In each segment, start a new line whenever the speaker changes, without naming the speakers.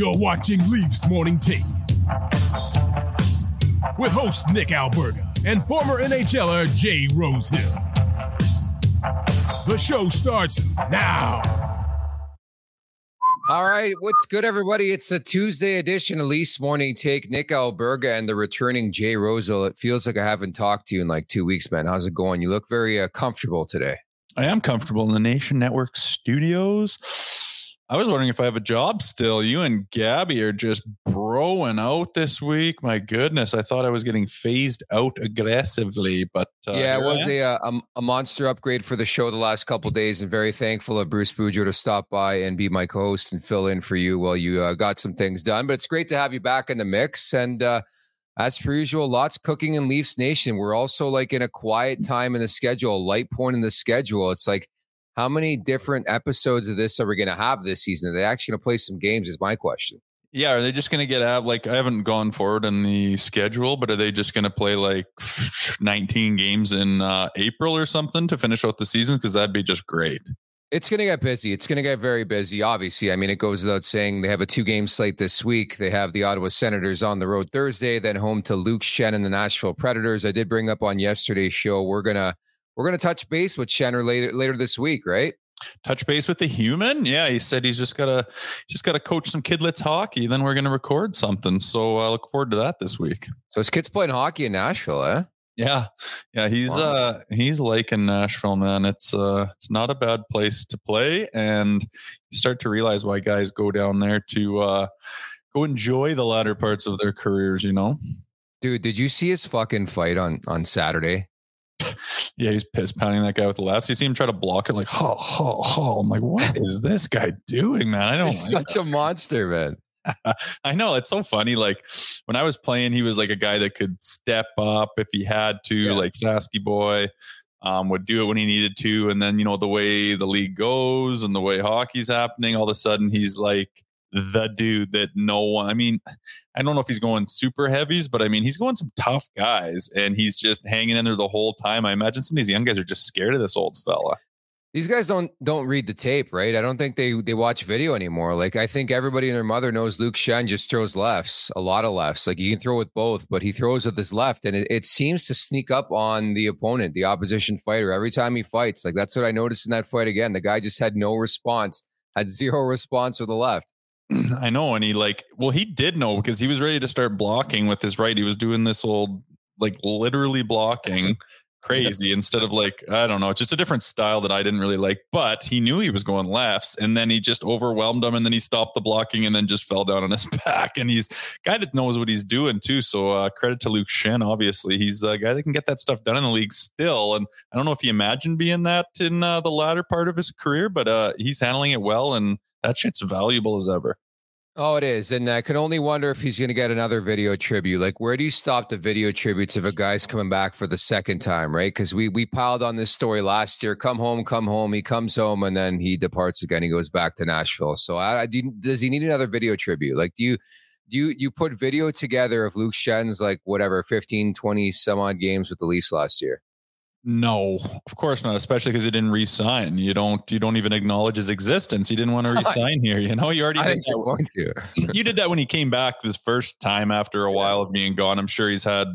You're watching Leafs Morning Take with host Nick Alberga and former NHLer Jay Rosehill. The show starts now.
All right, what's good, everybody? It's a Tuesday edition of Leafs Morning Take. Nick Alberga and the returning Jay Rosehill. It feels like I haven't talked to you in like two weeks, man. How's it going? You look very uh, comfortable today.
I am comfortable in the Nation Network studios. I was wondering if I have a job still. You and Gabby are just broing out this week. My goodness, I thought I was getting phased out aggressively, but
uh, yeah, it was a, uh, a, a monster upgrade for the show the last couple days, and very thankful of Bruce Boudreau to stop by and be my co-host and fill in for you while you uh, got some things done. But it's great to have you back in the mix, and uh, as per usual, lots cooking in Leafs Nation. We're also like in a quiet time in the schedule, a light point in the schedule. It's like how many different episodes of this are we going to have this season? Are they actually going to play some games? Is my question.
Yeah, are they just going to get out? Like, I haven't gone forward in the schedule, but are they just going to play like 19 games in uh, April or something to finish out the season? Because that'd be just great.
It's going to get busy. It's going to get very busy. Obviously, I mean, it goes without saying they have a two-game slate this week. They have the Ottawa Senators on the road Thursday, then home to Luke Schenn and the Nashville Predators. I did bring up on yesterday's show. We're gonna we're going to touch base with Schenner later later this week, right?
Touch base with the human. Yeah, he said he's just gotta just gotta coach some kidlets hockey. Then we're going to record something. So I look forward to that this week.
So his kids playing hockey in Nashville, eh?
Yeah, yeah, he's wow. uh he's liking Nashville, man. It's uh it's not a bad place to play, and you start to realize why guys go down there to uh go enjoy the latter parts of their careers. You know,
dude, did you see his fucking fight on on Saturday?
Yeah, he's piss pounding that guy with the lefts. You see him try to block it, like, ho, ho, ho. I'm like, what is this guy doing, man? I don't. Know.
He's like such a monster, man.
I know it's so funny. Like when I was playing, he was like a guy that could step up if he had to, yeah. like Sasky boy. Um, would do it when he needed to, and then you know the way the league goes and the way hockey's happening, all of a sudden he's like the dude that no one, I mean, I don't know if he's going super heavies, but I mean, he's going some tough guys and he's just hanging in there the whole time. I imagine some of these young guys are just scared of this old fella.
These guys don't don't read the tape, right? I don't think they they watch video anymore. Like I think everybody and their mother knows Luke Schenn just throws lefts, a lot of lefts. Like you can throw with both, but he throws with his left, and it, it seems to sneak up on the opponent, the opposition fighter, every time he fights. Like that's what I noticed in that fight again. The guy just had no response, had zero response with the left.
I know. And he like, well, he did know because he was ready to start blocking with his right. He was doing this old, like literally blocking crazy instead of like, I don't know, it's just a different style that I didn't really like. But he knew he was going lefts and then he just overwhelmed him and then he stopped the blocking and then just fell down on his back. And he's guy that knows what he's doing too. So uh, credit to Luke Schenn, obviously. He's a guy that can get that stuff done in the league still. And I don't know if he imagined being that in uh, the latter part of his career, but uh, he's handling it well. And that shit's valuable as ever.
Oh, it is. And I can only wonder if he's going to get another video tribute. Like, where do you stop the video tributes if a guy's coming back for the second time, right? Because we we piled on this story last year. Come home, come home. He comes home and then he departs again. He goes back to Nashville. So, I, I do, does he need another video tribute? Like, do you do you you put video together of Luke Schenn's like whatever 15, 20 some odd games with the Leafs last year?
No, of course not. Especially because he didn't resign. You don't. You don't even acknowledge his existence. He didn't want to resign here. You know, you already.
I did that. Going to.
you did that when he came back this first time after a while of being gone. I'm sure he's had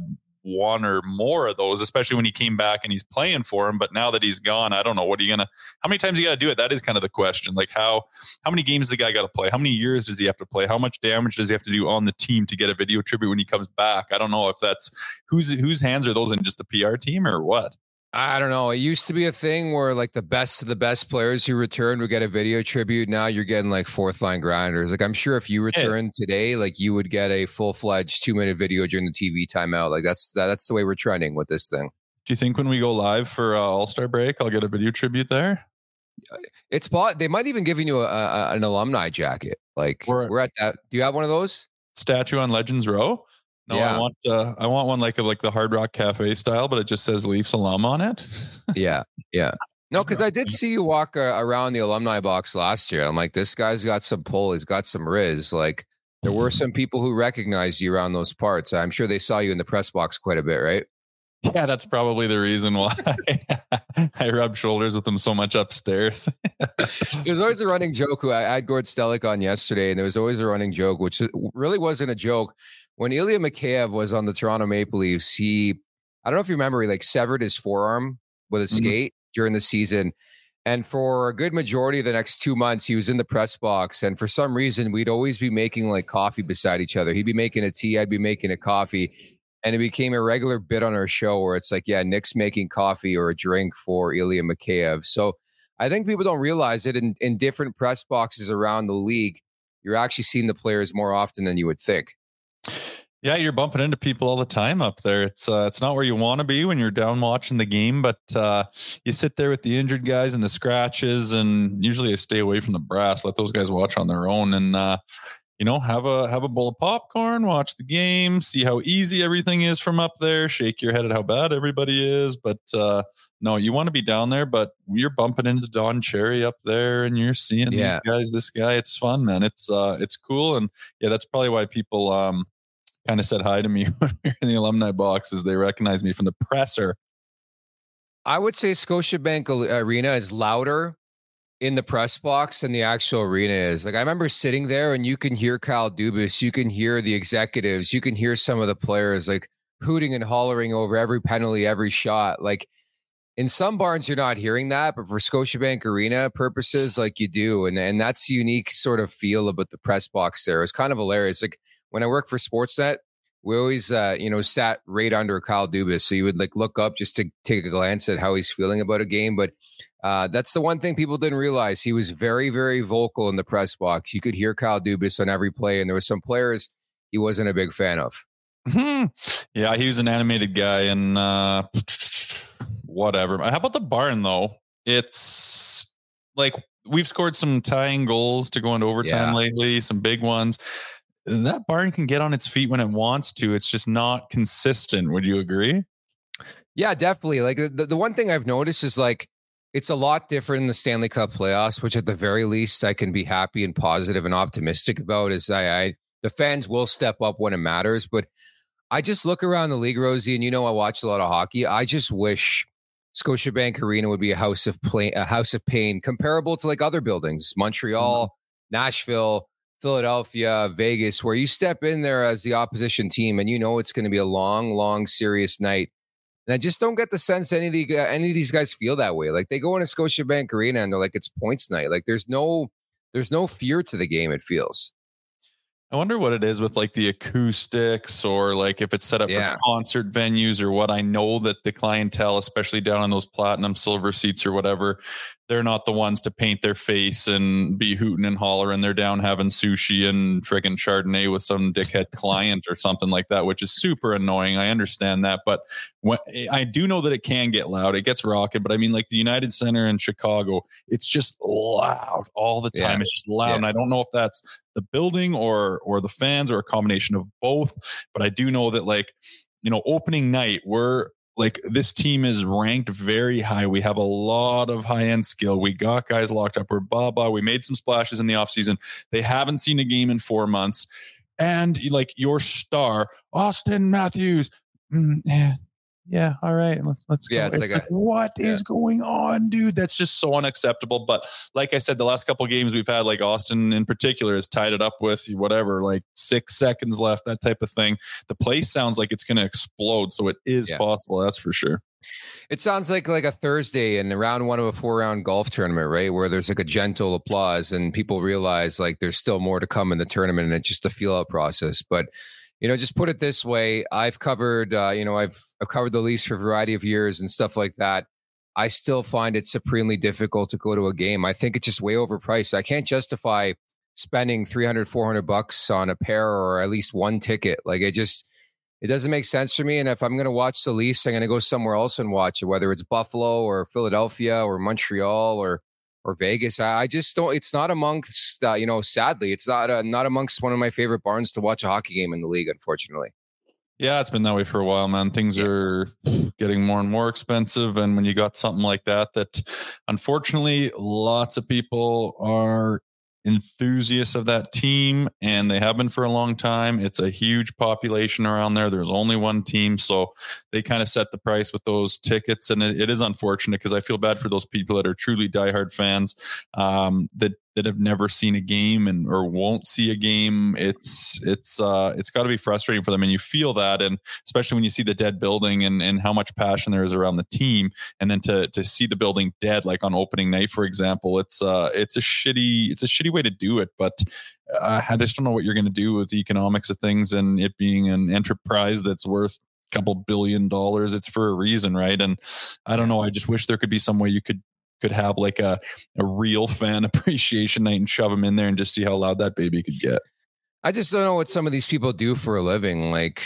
one or more of those, especially when he came back and he's playing for him. But now that he's gone, I don't know what are you gonna. How many times you got to do it? That is kind of the question. Like how how many games does the guy got to play? How many years does he have to play? How much damage does he have to do on the team to get a video tribute when he comes back? I don't know if that's whose whose hands are those in just the PR team or what.
I don't know. It used to be a thing where like the best of the best players who returned would get a video tribute. Now you're getting like fourth line grinders. Like I'm sure if you return yeah. today, like you would get a full fledged two minute video during the TV timeout. Like that's that, that's the way we're trending with this thing.
Do you think when we go live for uh, All Star break, I'll get a video tribute there?
Uh, it's bought. They might even giving you a, a, an alumni jacket. Like
We're-
we're at that. Do you have one of those?
Statue on Legends Row. No,
Yeah.
I want uh, I want one like a, like the Hard Rock Cafe style, but it just says Leafs alum on it.
Yeah, yeah. No, because I did see you walk uh, around the alumni box last year. I'm like, this guy's got some pull. He's got some riz. Like, there were some people who recognized you around those parts. I'm sure they saw you in the press box quite a bit, right?
Yeah, that's probably the reason why I rub shoulders with them so much upstairs.
There's always a running joke. Who I I had Gord Stellick on yesterday, and there was always a running joke, which really wasn't a joke. When Ilya Mikheyev was on the Toronto Maple Leafs, he, I don't know if you remember, he like severed his forearm with a
Mhm.
skate during the season. And for a good majority of the next two months, he was in the press box. And for some reason, we'd always be making like coffee beside each other. He'd be making a tea, I'd be making a coffee. And it became a regular bit on our show where it's like, yeah, Nick's making coffee or a drink for Ilya Mikheyev. So I think people don't realize it in, in different press boxes around the league. You're actually seeing the players more often than you would think.
Yeah, you're bumping into people all the time up there. It's uh, it's not where you want to be when you're down watching the game, but uh, you sit there with the injured guys and the scratches, and usually I stay away from the brass. Let those guys watch on their own, and uh, you know, have a have a bowl of popcorn, watch the game, see how easy everything is from up there. Shake your head at how bad everybody is, but uh, no, you want to be down there. But you're bumping into Don Cherry up there, and you're seeing
Yeah.
these guys, this guy. It's fun, man. It's uh, it's cool, and yeah, that's probably why people um kind of said hi to me in the alumni boxes. They recognized me from the presser.
I would say Scotiabank Arena is louder in the press box than the actual arena is. Like I remember sitting there and you can hear Kyle Dubas, you can hear the executives, you can hear some of the players like hooting and hollering over every penalty, every shot. Like in some barns you're not hearing that, but for Scotiabank Arena purposes, like you do. And and that's the unique sort of feel about the press box there. It's kind of hilarious. Like when I worked for Sportsnet, we always uh, you know sat right under Kyle Dubas, so you would like look up just to take a glance at how he's feeling about a game. But uh, that's the one thing people didn't realize. He was very very vocal in the press box. You could hear Kyle Dubas on every play, and there were some players he wasn't a big fan of.
yeah, he was an animated guy, and uh, whatever. How about the barn though? It's like we've scored some tying goals to go into overtime
Yeah.
lately, some big ones. That barn can get on its feet when it wants to. It's just not consistent. Would you agree?
Yeah, definitely. Like the, the one thing I've noticed is like it's a lot different in the Stanley Cup playoffs, which at the very least I can be happy and positive and optimistic about. Is I, I the fans will step up when it matters, but I just look around the league, Rosie, and you know I watch a lot of hockey. I just wish Scotiabank Arena would be a house of play, a house of pain, comparable to like other buildings, Montreal, mm-hmm. Nashville, Philadelphia, Vegas, where you step in there as the opposition team and you know it's going to be a long, long, serious night. And I just don't get the sense any of the any of these guys feel that way. Like they go into Scotiabank Arena and they're like, it's points night. Like there's no there's no fear to the game. It feels.
I wonder what it is with like the acoustics or like if it's set up
Yeah.
for concert venues or what. I know that the clientele, especially down on those platinum silver seats or whatever, they're not the ones to paint their face and be hooting and hollering. They're down having sushi and friggin' Chardonnay with some dickhead client or something like that, which is super annoying. I understand that. But when, I do know that it can get loud. It gets rocking. But I mean, like the United Center in Chicago, it's just loud all the time.
Yeah.
It's just loud.
Yeah.
And I don't know if that's the building or or the fans or a combination of both but i do know that like you know opening night we're like this team is ranked very high. We have a lot of high end skill. We got guys locked up. We're blah blah. We made some splashes in the offseason. They haven't seen a game in four months. And like your star austin matthews. Mm, yeah yeah all right let's let's
Yeah,
go.
it's like a-
what
yeah.
is going on dude that's just so unacceptable but like I said, the last couple games we've had, like Austin in particular, has tied it up with whatever, like six seconds left, that type of thing. The place sounds like it's going to explode, so it is
Yeah.
possible. That's for sure.
It sounds like like a Thursday in round one of a four round golf tournament, right? Where there's like a gentle applause and people realize like there's still more to come in the tournament and it's just a feel out process. But you know, just put it this way: I've covered, uh, you know, I've I've covered the Leafs for a variety of years and stuff like that. I still find it supremely difficult to go to a game. I think it's just way overpriced. I can't justify spending 300, 400 bucks on a pair or at least one ticket. Like it just, it doesn't make sense for me. And if I'm going to watch the Leafs, I'm going to go somewhere else and watch it, whether it's Buffalo or Philadelphia or Montreal or or Vegas. I, I just don't. It's not amongst uh, you know. Sadly, it's not uh, not amongst one of my favorite barns to watch a hockey game in the league. Unfortunately.
Yeah, it's been that way for a while, man. Things are getting more and more expensive. And when you got something like that, that unfortunately lots of people are enthusiasts of that team and they have been for a long time. It's a huge population around there. There's only one team. So they kind of set the price with those tickets. And it, it is unfortunate because I feel bad for those people that are truly diehard fans um, that that have never seen a game and or won't see a game it's it's uh it's got to be frustrating for them and you feel that and especially when you see the dead building and and how much passion there is around the team and then to to see the building dead like on opening night for example it's uh it's a shitty it's a shitty way to do it but uh, I just don't know what you're going to do with the economics of things and it being an enterprise that's worth a couple billion dollars it's for a reason right? And i don't know i just wish there could be some way you could could have like a, a real fan appreciation night and shove them in there and just see how loud that baby could get.
I just don't know what some of these people do for a living. Like,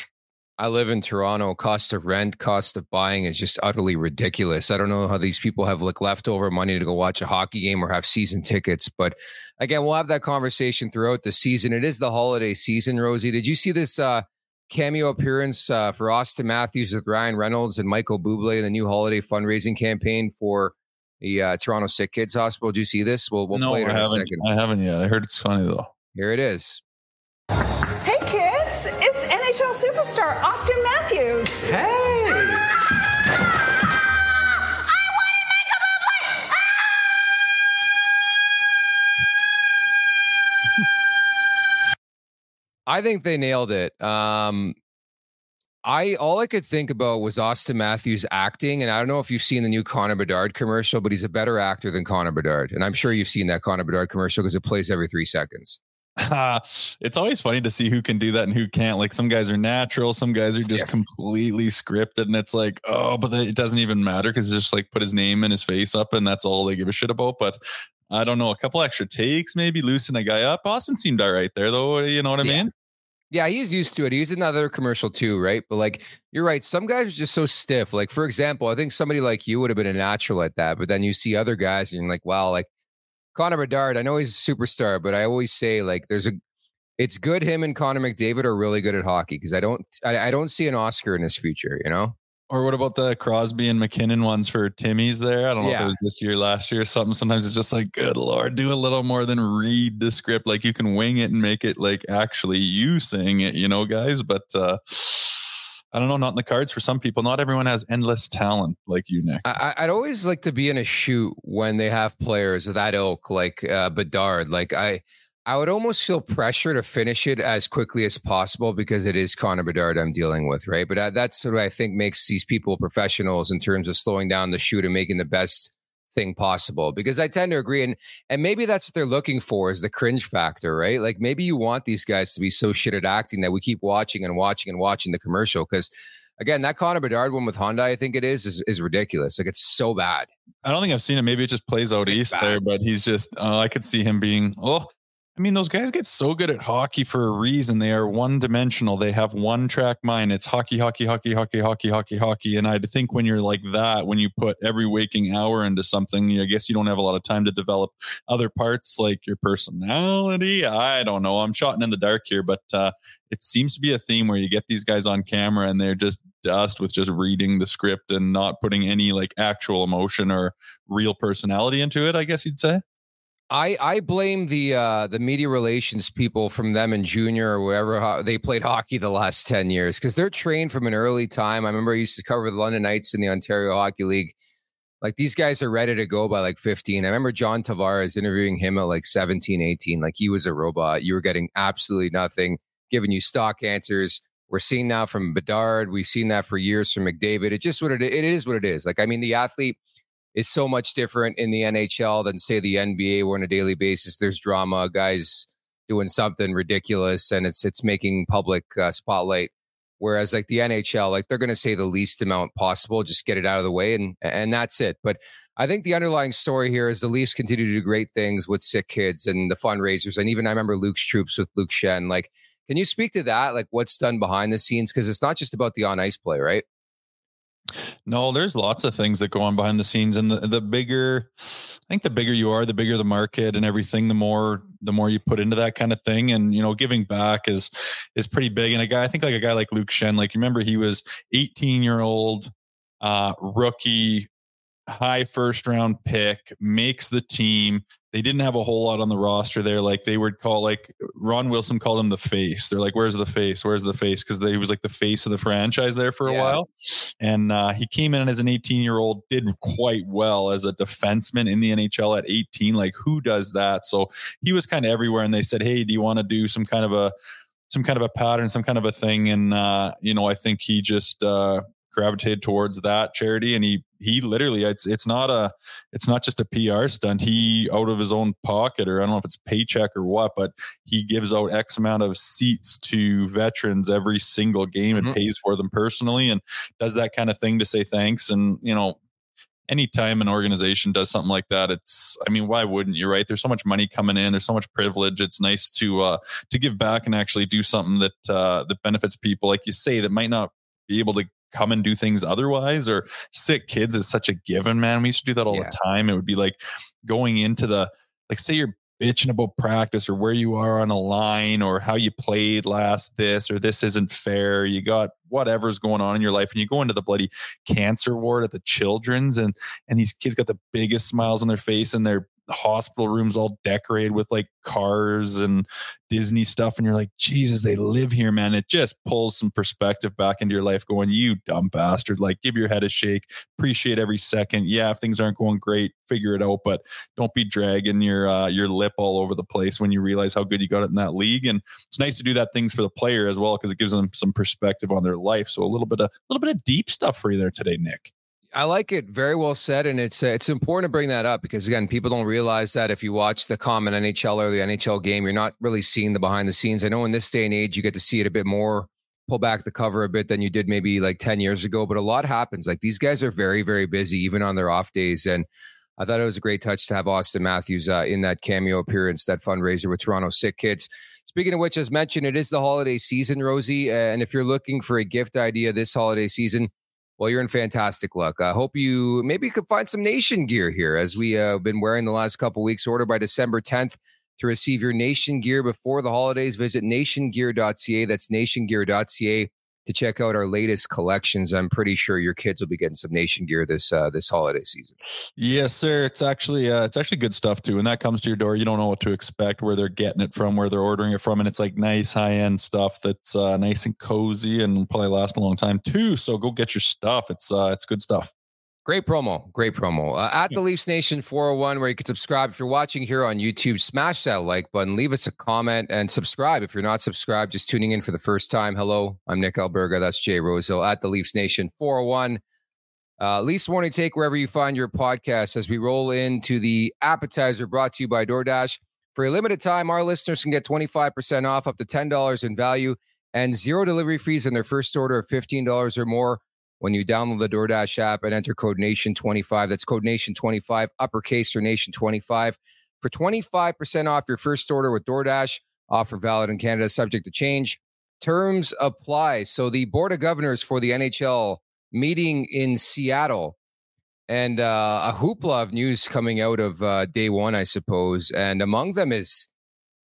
I live in Toronto. Cost of rent, cost of buying is just utterly ridiculous. I don't know how these people have like leftover money to go watch a hockey game or have season tickets. But again, we'll have that conversation throughout the season. It is the holiday season, Rosie. Did you see this uh, cameo appearance uh, for Austin Matthews with Ryan Reynolds and Michael Bublé in the new holiday fundraising campaign for the uh, Toronto Sick Kids Hospital. Do you see this? We'll, we'll
no,
play it
I
in
haven't,
a second.
I haven't yet. I heard it's funny though.
Here it is.
Hey kids, it's NHL superstar Austin Matthews.
Hey!
I wanted make a bubble! I think they nailed it. Um, I all I could think about was Austin Matthews acting, and I don't know if you've seen the new Connor Bedard commercial, but he's a better actor than Connor Bedard, and I'm sure you've seen that Connor Bedard commercial because it plays every three seconds.
Uh, it's always funny to see who can do that and who can't. Like some guys are natural, some guys are just completely scripted, and it's like, oh, but it doesn't even matter because just like put his name and his face up, and that's all they give a shit about. But I don't know, a couple extra takes, maybe loosen a guy up. Austin seemed all right there, though. You know what I yeah. mean?
Yeah, he's used to it. He's another commercial too, right? But like you're right, some guys are just so stiff. Like for example, I think somebody like you would have been a natural at that, but then you see other guys and you're like, wow, like Connor Bedard, I know he's a superstar, but I always say like there's a it's good him and Connor McDavid are really good at hockey because I don't I, I don't see an Oscar in his future, you know?
Or what about the Crosby and MacKinnon ones for Timmy's there? I don't know yeah. if it was this year, last year, or something. Sometimes it's just like, good lord, do a little more than read the script. Like you can wing it and make it like actually you saying it, you know, guys. But uh I don't know, not in the cards for some people. Not everyone has endless talent like you, Nick.
I, would always like to be in a shoot when they have players of that ilk, like uh, Bedard. Like I, I would almost feel pressure to finish it as quickly as possible because it is Connor Bedard I'm dealing with, right? But that's what I think makes these people professionals in terms of slowing down the shoot and making the best thing possible. Because I tend to agree, and and maybe that's what they're looking for is the cringe factor, right? Like maybe you want these guys to be so shit at acting that we keep watching and watching and watching the commercial because. Again, that Connor Bedard one with Honda, I think it is, is, is ridiculous. Like it's so bad.
I don't think I've seen it. Maybe it just plays out it's east bad. there, but he's just. Uh, I could see him being. Oh, I mean, those guys get so good at hockey for a reason. They are one dimensional. They have one track mind. It's hockey, hockey, hockey, hockey, hockey, hockey, hockey. And I think when you're like that, when you put every waking hour into something, I guess you don't have a lot of time to develop other parts like your personality. I don't know. I'm shot in the dark here, but uh, it seems to be a theme where you get these guys on camera and they're just dust with just reading the script and not putting any like actual emotion or real personality into it, I guess you'd say.
I I blame the uh, the media relations people from them and junior or wherever they played hockey the last ten years because they're trained from an early time. I remember I used to cover the London Knights in the Ontario Hockey League. Like these guys are ready to go by like 15. I remember John Tavares interviewing him at like 17, 18. Like he was a robot. You were getting absolutely nothing, giving you stock answers. We're seeing now from Bedard. We've seen that for years from McDavid. It's just what it, it is. What it is. Like I mean, the athlete is so much different in the NHL than say the NBA, where on a daily basis there's drama, guys doing something ridiculous, and it's it's making public uh, spotlight. Whereas like the NHL, like they're going to say the least amount possible, just get it out of the way, and and that's it. But I think the underlying story here is the Leafs continue to do great things with sick kids and the fundraisers, and even I remember Luke's troops with Luke Schenn. Like, can you speak to that? Like, what's done behind the scenes? Because it's not just about the on ice play, right?
No, there's lots of things that go on behind the scenes, and the, the bigger, I think the bigger you are, the bigger the market and everything. The more the more you put into that kind of thing, and you know, giving back is is pretty big. And a guy, I think like a guy like Luke Schenn, like you remember he was 18 year old uh, rookie high first round pick, makes the team. They didn't have a whole lot on the roster there. Like they would call, like Ron Wilson called him the face. They're like, "Where's the face? Where's the face?" Because he was like the face of the franchise there for a yeah. while. And uh, he came in as an 18 year old, did quite well as a defenseman in the NHL at 18. Like who does that? So he was kind of everywhere. And they said, "Hey, do you want to do some kind of a some kind of a pattern, some kind of a thing?" And uh, you know, I think he just uh, gravitated towards that charity and he he literally it's it's not a it's not just a PR stunt. He out of his own pocket or I don't know if it's paycheck or what, but he gives out X amount of seats to veterans every single game and mm-hmm. pays for them personally and does that kind of thing to say thanks. And you know, anytime an organization does something like that, it's I mean, why wouldn't you, right? There's so much money coming in, there's so much privilege. It's nice to uh to give back and actually do something that uh that benefits people, like you say, that might not be able to come and do things otherwise or sick kids is such a given man. We used to do that all yeah. the time. It would be like going into the like say you're bitching about practice or where you are on a line or how you played last this or this isn't fair. You got whatever's going on in your life and you go into the bloody cancer ward at the children's and and these kids got the biggest smiles on their face and they're hospital rooms all decorated with like cars and Disney stuff. And you're like, Jesus, they live here, man. It just pulls some perspective back into your life going, you dumb bastard. Like, give your head a shake, appreciate every second. Yeah, if things aren't going great, figure it out, but don't be dragging your, uh, your lip all over the place when you realize how good you got it in that league. And it's nice to do that things for the player as well, because it gives them some perspective on their life. So a little bit of, a little bit of deep stuff for you there today, Nick.
I like it. Very well said, and it's uh, it's important to bring that up because again, people don't realize that if you watch the common NHL or the NHL game, you're not really seeing the behind the scenes. I know in this day and age, you get to see it a bit more, pull back the cover a bit than you did maybe like ten years ago. But a lot happens. Like these guys are very very busy even on their off days, and I thought it was a great touch to have Austin Matthews uh, in that cameo appearance, that fundraiser with Toronto Sick Kids. Speaking of which, as mentioned, it is the holiday season, Rosie, and if you're looking for a gift idea this holiday season well, you're in fantastic luck. I hope you maybe you could find some nation gear here as we have uh, been wearing the last couple weeks. Order by December 10th to receive your nation gear before the holidays. Visit nationgear.ca. That's nationgear.ca to check out our latest collections. I'm pretty sure your kids will be getting some nation gear this uh, this holiday season.
Yes, sir. It's actually uh, it's actually good stuff too. When that comes to your door, you don't know what to expect, where they're getting it from, where they're ordering it from, and it's like nice high end stuff that's uh, nice and cozy and probably last a long time too. So go get your stuff. It's uh, it's good stuff.
Great promo. Great promo. Uh, at the Leafs Nation 401, where you can subscribe. If you're watching here on YouTube, smash that like button, leave us a comment, and subscribe. If you're not subscribed, just tuning in for the first time, hello, I'm Nick Alberga. That's Jay Rosehill at the Leafs Nation 401. Uh, Leafs Morning Take, wherever you find your podcast, as we roll into the appetizer brought to you by DoorDash. For a limited time, our listeners can get 25% off up to $10 in value and zero delivery fees on their first order of $15 or more when you download the DoorDash app and enter code NATION25. That's code NATION25, uppercase or NATION25 for 25% off your first order with DoorDash. Offer valid in Canada, subject to change. Terms apply. So the Board of Governors for the NHL meeting in Seattle and uh, a hoopla of news coming out of uh, day one, I suppose. And among them is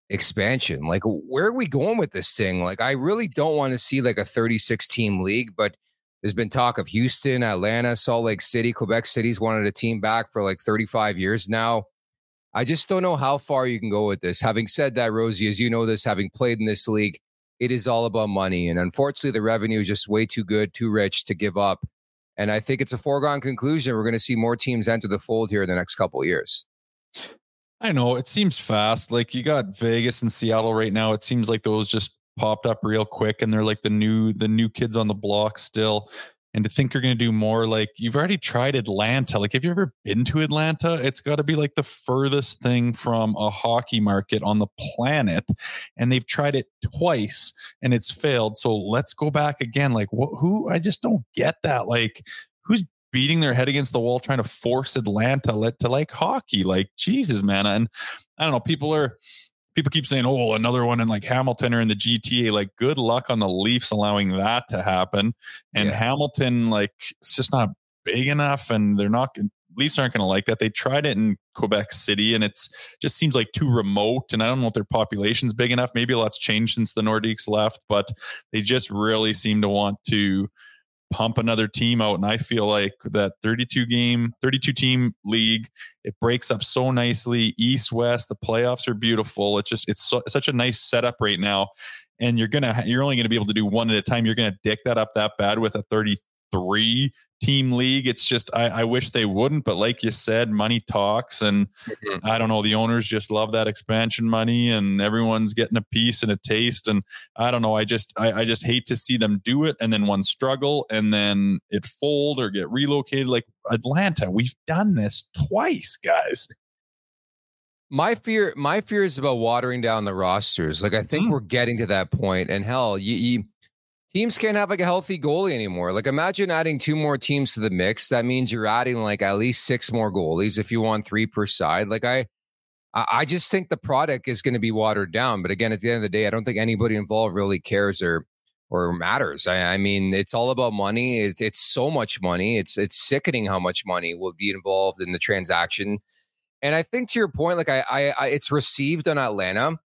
expansion. Like, where are we going with this thing? Like, I really don't want to see like a 36 team league, but there's been talk of Houston, Atlanta, Salt Lake City, Quebec City's wanted a team back for like 35 years now. I just don't know how far you can go with this. Having said that, Rosie, as you know this, having played in this league, it is all about money. And unfortunately, the revenue is just way too good, too rich to give up. And I think it's a foregone conclusion. We're going to see more teams enter the fold here in the next couple years.
I know it seems fast. Like you got Vegas and Seattle right now. It seems like those just popped up real quick and they're like the new the new kids on the block still. And to think you're going to do more like you've already tried atlanta. Like have you ever been to atlanta? It's got to be like the furthest thing from a hockey market on the planet and they've tried it twice and it's failed. So let's go back again. Like wh- who i just don't get that. Like who's beating their head against the wall trying to force atlanta to like hockey? Like jesus man. And i don't know people are people keep saying, "Oh, another one in like Hamilton or in the GTA." Like, good luck on the Leafs allowing that to happen. And yeah. Hamilton, like, it's just not big enough, and they're not. Leafs aren't going to like that. They tried it in Quebec City, and it's just seems like too remote. And I don't know if their population's big enough. Maybe a lot's changed since the Nordiques left, but they just really seem to want to pump another team out. And I feel like that 32 game, 32 team league, it breaks up so nicely. East, West, the playoffs are beautiful. It's just, it's so, such a nice setup right now. And you're going to, you're only going to be able to do one at a time. You're going to dick that up that bad with a 33 team league. It's just I, I, wish they wouldn't, but like you said, money talks, and mm-hmm. I don't know. The owners just love that expansion money, and everyone's getting a piece and a taste. And I don't know. I just I, I just hate to see them do it, and then one struggle, and then it fold or get relocated. Like Atlanta, we've done this twice, guys.
My fear, my fear is about watering down the rosters. Like I think mm. we're getting to that point, and hell, you, you teams can't have like a healthy goalie anymore. Like imagine adding two more teams to the mix. That means you're adding like at least six more goalies if you want three per side. Like I I just think the product is going to be watered down. But again, at the end of the day, I don't think anybody involved really cares or or matters. I, I mean, it's all about money. It's, it's so much money. It's it's sickening how much money will be involved in the transaction. And I think to your point, like I, I, I it's received on Atlanta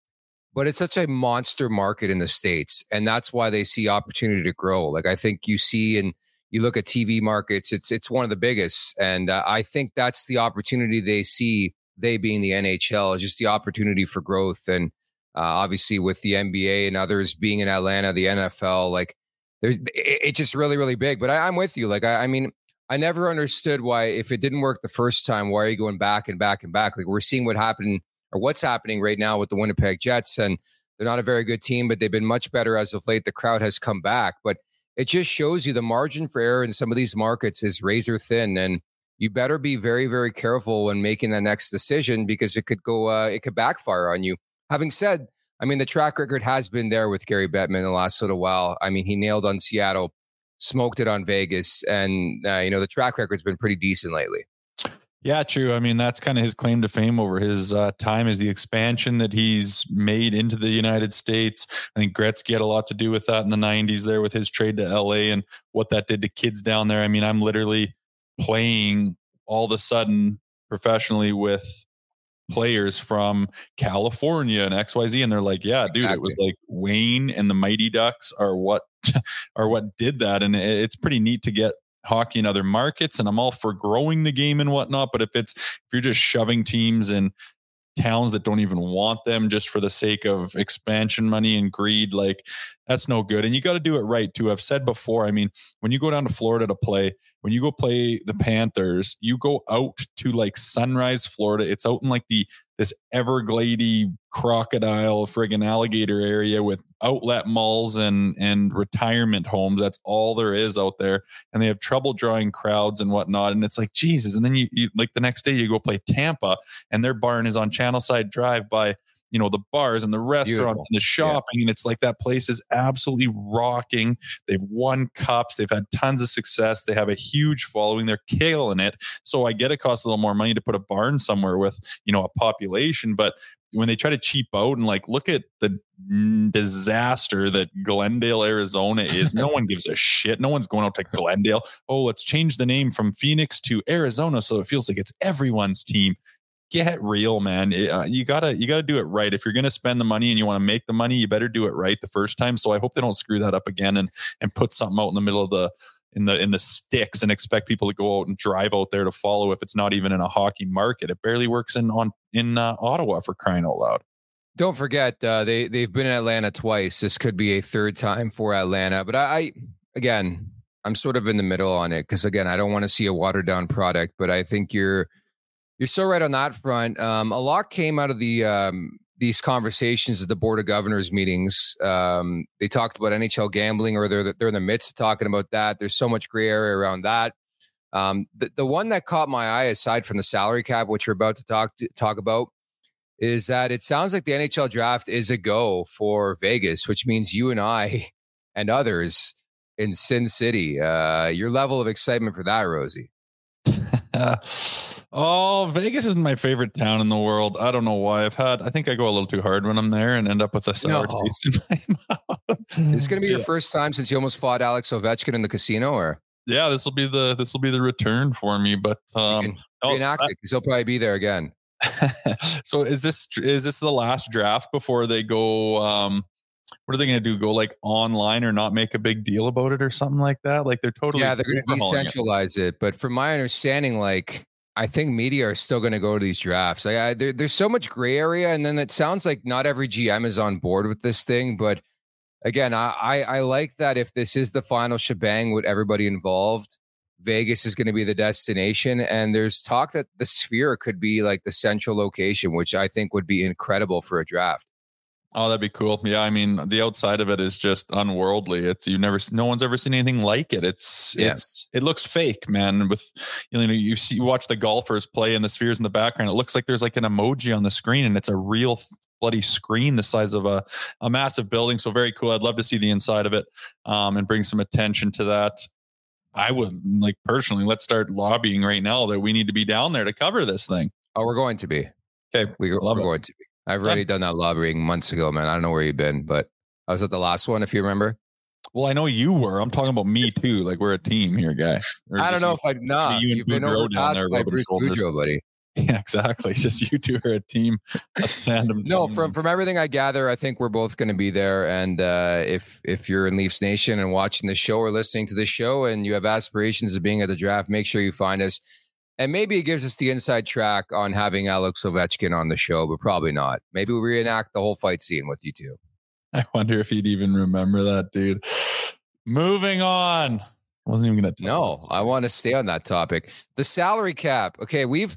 but it's such a monster market in the states and that's why they see opportunity to grow. Like i think you see and you look at tv markets it's it's one of the biggest and uh, i think that's the opportunity they see they being the nhl just the opportunity for growth and uh, obviously with the nba and others being in atlanta the nfl like there's it's just really really big but I, am with you like I, I mean i never understood why if it didn't work the first time why are you going back and back and back? Like we're seeing what happened or what's happening right now with the Winnipeg Jets. And they're not a very good team, but they've been much better as of late. The crowd has come back, but it just shows you the margin for error in some of these markets is razor thin. And you better be very, very careful when making the next decision because it could go, uh, it could backfire on you. Having said, I mean, the track record has been there with Gary Bettman the last little while. I mean, he nailed on Seattle, smoked it on Vegas, and uh, you know the track record's been pretty decent lately.
Yeah, true. I mean, that's kind of his claim to fame over his uh, time is the expansion that he's made into the United States. I think Gretzky had a lot to do with that in the 90s there with his trade to LA and what that did to kids down there. I mean, I'm literally playing all of a sudden professionally with players from California and XYZ and they're like, yeah, dude, exactly. it was like Wayne and the Mighty Ducks are what are what did that and it's pretty neat to get hockey in other markets and I'm all for growing the game and whatnot. But if it's if you're just shoving teams in towns that don't even want them just for the sake of expansion money and greed, like that's no good. And you got to do it right too. I've said before, I mean, when you go down to Florida to play, when you go play the Panthers, you go out to like Sunrise, Florida. It's out in like the this Everglady crocodile friggin' alligator area with outlet malls and and retirement homes. That's all there is out there. And they have trouble drawing crowds and whatnot. And it's like, Jesus. And then you, you like the next day you go play Tampa and their barn is on Channelside Drive by you know the bars and the restaurants Beautiful. and the shopping yeah. and it's like that place is absolutely rocking they've won cups they've had tons of success they have a huge following they're killing it so i get it costs a little more money to put a barn somewhere with you know a population but when they try to cheap out and like look at the disaster that Glendale, Arizona is, no one gives a shit. No one's going out to Glendale. Oh, let's change the name from Phoenix to Arizona so it feels like it's everyone's team get real, man. It, uh, you gotta you gotta do it right. If you're gonna spend the money and you want to make the money, you better do it right the first time. So I hope they don't screw that up again and and put something out in the middle of the in the in the sticks and expect people to go out and drive out there to follow if it's not even in a hockey market. It barely works in on in uh, Ottawa for crying out loud.
Don't forget uh, they they've been in Atlanta twice. This could be a third time for Atlanta. But I, I again, I'm sort of in the middle on it because again, I don't want to see a watered down product. But I think you're you're so right on that front. Um, a lot came out of the um, these conversations at the board of governors meetings. Um, they talked about NHL gambling, or they're they're in the midst of talking about that. There's so much gray area around that. Um, the, the one that caught my eye, aside from the salary cap, which we're about to talk to, talk about, is that it sounds like the NHL draft is a go for Vegas, which means you and I and others in Sin City. Uh, your level of excitement for that, Rosie?
Oh, Vegas is my favorite town in the world. I don't know why. I've had. I think I go a little too hard when I'm there and end up with a sour
No.
taste in my mouth.
Is going to be your first time since you almost fought Alex Ovechkin in the casino, or
Yeah, this will be the this will be the return for me. But um,
can
no,
reenact it? Because he'll probably be there again.
so is this is this the last draft before they go um what are they going to do go like online or not make a big deal about it or something like that like they're totally
yeah, they're going to
overhauling it.
decentralize it. But from my understanding, like I think media are still going to go to these drafts. Like I, there, there's so much gray area, and then it sounds like not every GM is on board with this thing. But again, I, I, I like that if this is the final shebang with everybody involved, Vegas is going to be the destination. And there's talk that the Sphere could be like the central location, which I think would be incredible for a draft.
Oh that'd be cool yeah i mean the outside of it is just unworldly it's you never no one's ever seen anything like it it's
Yeah.
it's it looks fake man with you know you see you watch the golfers play and the spheres in the background it looks like there's like an emoji on the screen and it's a real bloody screen the size of a, a massive building so very cool i'd love to see the inside of it um, and bring some attention to that i would like personally let's start lobbying right now that we need to be down there to cover this thing
Oh, we're going to be.
okay
We, we're
it.
going to be. I've already done that lobbying months ago, man. I don't know where you've been, but I was at the last one, if you remember.
well i know you were i'm talking about me too like we're a team here guy
I don't know if I'd not.
you and
You've been
Boudreau down there
by Bruce
shoulders.
Boudreau, buddy.
Yeah, exactly. It's just you two are a team, a tandem.
No, from from everything I gather, I think we're both going to be there. And uh, if if you're in Leafs Nation and watching the show or listening to the show, and you have aspirations of being at the draft, make sure you find us. And maybe it gives us the inside track on having Alex Ovechkin on the show, but probably not. Maybe we reenact the whole fight scene with you two.
I wonder if he'd even remember that, dude. Moving on. I wasn't even gonna.
No. I want to stay on that topic. The salary cap. Okay, we've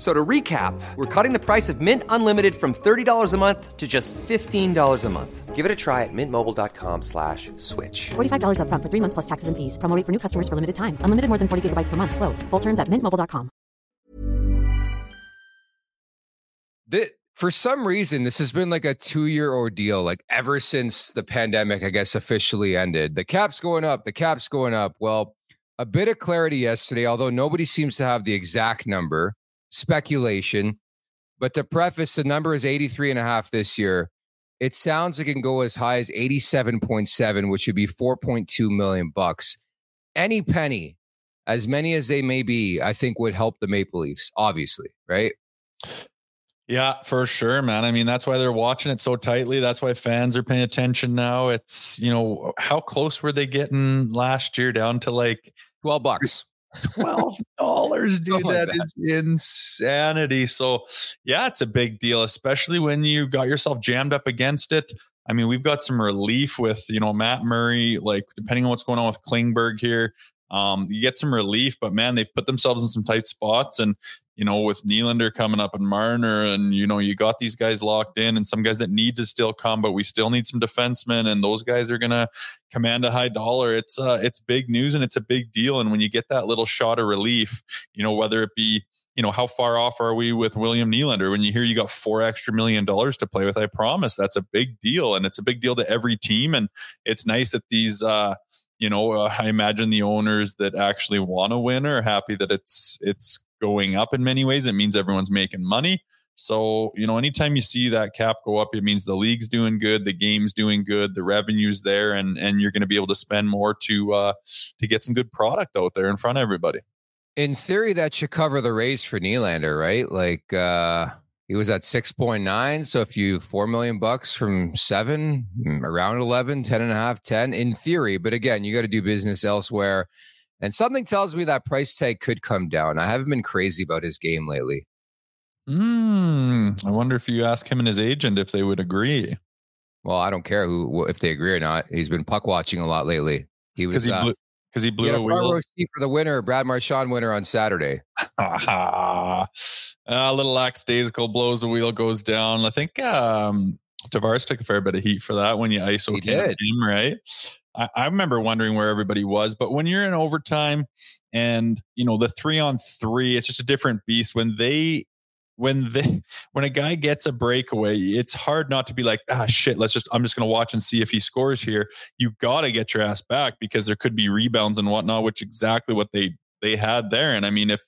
F- So to recap, we're cutting the price of Mint Unlimited from $30 a month to just $15 a month. Give it a try at mintmobile.com slash switch.
$45 upfront for three months plus taxes and fees. Promo rate for new customers for limited time. Unlimited more than 40 gigabytes per month. Slows. Full terms at mintmobile.com.
the, for some reason, this has been like a two year ordeal, like ever since the pandemic, I guess, officially ended. The cap's going up, the cap's going up. Well, a bit of clarity yesterday, although nobody seems to have the exact number, speculation. But to preface, the number is 83 and a half this year. It sounds like it can go as high as 87.7, which would be 4.2 million bucks. Any penny, as many as they may be, I think would help the Maple Leafs, obviously, right?
Yeah, for sure, man. I mean, that's why they're watching it so tightly. That's why fans are paying attention now. It's, you know, how close were they getting last year down to like
12 bucks.
Twelve dollars, dude.
Like
that
that.
is insanity. So yeah, it's a big deal, especially when you got yourself jammed up against it. I mean, we've got some relief with you know Matt Murray, like depending on what's going on with Klingberg here. Um, you get some relief, but man, they've put themselves in some tight spots. And, you know, with Nylander coming up and Marner, and, you know, you got these guys locked in and some guys that need to still come, but we still need some defensemen. And those guys are to command a high dollar. It's, uh, it's big news and it's a big deal. And when you get that little shot of relief, you know, whether it be, you know, how far off are we with William Nylander? When you hear you got four extra million dollars to play with, I promise that's a big deal, and it's a big deal to every team. And it's nice that these, uh, you know, uh, I imagine the owners that actually want to win are happy that it's it's going up in many ways. It means everyone's making money. So, you know, anytime you see that cap go up, it means the league's doing good, the game's doing good, the revenue's there, and and you're going to be able to spend more to uh to get some good product out there in front of everybody.
In theory, that should cover the raise for Nylander, right? Like uh he was at 6.9 so if you 4 million bucks from 7 mm, around 11 10 and a half 10 in theory but again you got to do business elsewhere and something tells me that price tag could come down i haven't been crazy about his game lately
Mm, I wonder if you ask him and his agent if they would agree.
well i don't care who if they agree or not he's been puck watching a lot lately he
Because
was
he
uh,
blew, cause he
he
blew
had
a
a
wheel.
for the winner brad marchand winner on saturday
a little lackadaisical blows the wheel goes down. I think um, Tavares took a fair bit of heat for that when you ISO
He
him, right? I, remember wondering where everybody was, but when you're in overtime and you know the three on three, it's just a different beast. When they when they when a guy gets a breakaway, it's hard not to be like, ah shit, let's just I'm just gonna watch and see if he scores here. You gotta get your ass back because there could be rebounds and whatnot, which exactly what they they had there. And I mean, if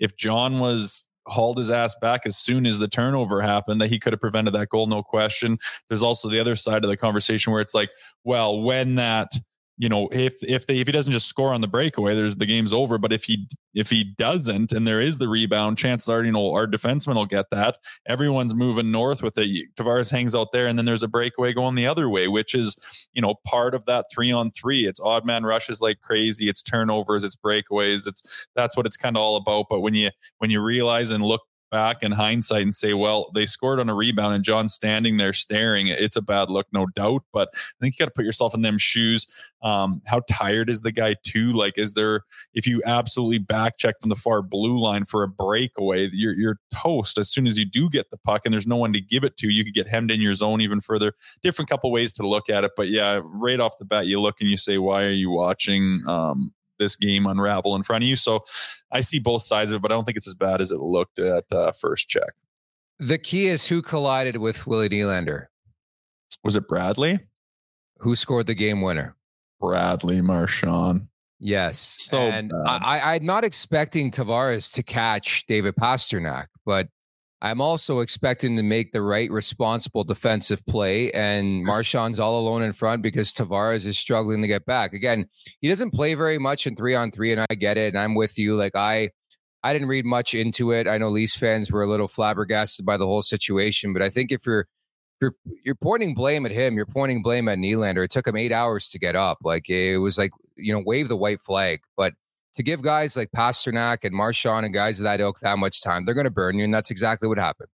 if John was hauled his ass back as soon as the turnover happened, that he could have prevented that goal, no question. There's also the other side of the conversation where it's like, well, when that you know, if if they if he doesn't just score on the breakaway, there's the game's over. But if he if he doesn't, and there is the rebound, chances are you know our defenseman will get that. Everyone's moving north with it. Tavares hangs out there, and then there's a breakaway going the other way, which is you know part of that three on three. It's odd man rushes like crazy. It's turnovers. It's breakaways. It's that's what it's kind of all about. But when you when you realize and look back in hindsight and say, well, they scored on a rebound and John's standing there staring. It's a bad look, no doubt. But I think you got to put yourself in them shoes. Um, how tired is the guy too? Like, is there if you absolutely back check from the far blue line for a breakaway, you're you're toast as soon as you do get the puck and there's no one to give it to. You could get hemmed in your zone even further. Different couple ways to look at it, but yeah, right off the bat, you look and you say, why are you watching? Um, this game unravel in front of you. So I see both sides of it, but I don't think it's as bad as it looked at uh, first check.
the key is who collided with willie Nylander.
Was it Bradley?
who scored the game winner
Bradley Marchand.
Yes.
So
and
bad.
I, I, I'm not expecting Tavares to catch David Pastrnak, but I'm also expecting to make the right responsible defensive play. And Marchand's all alone in front because Tavares is struggling to get back. Again, he doesn't play very much in three on three, and I get it. And I'm with you. Like I I didn't read much into it. I know Leafs fans were a little flabbergasted by the whole situation, but I think if you're you're you're pointing blame at him. You're pointing blame at Nylander. It took him eight hours to get up. Like it was like you know wave the white flag. But to give guys like Pastrnak and Marchand and guys of that ilk that much time, they're going to burn you, and that's exactly what happened.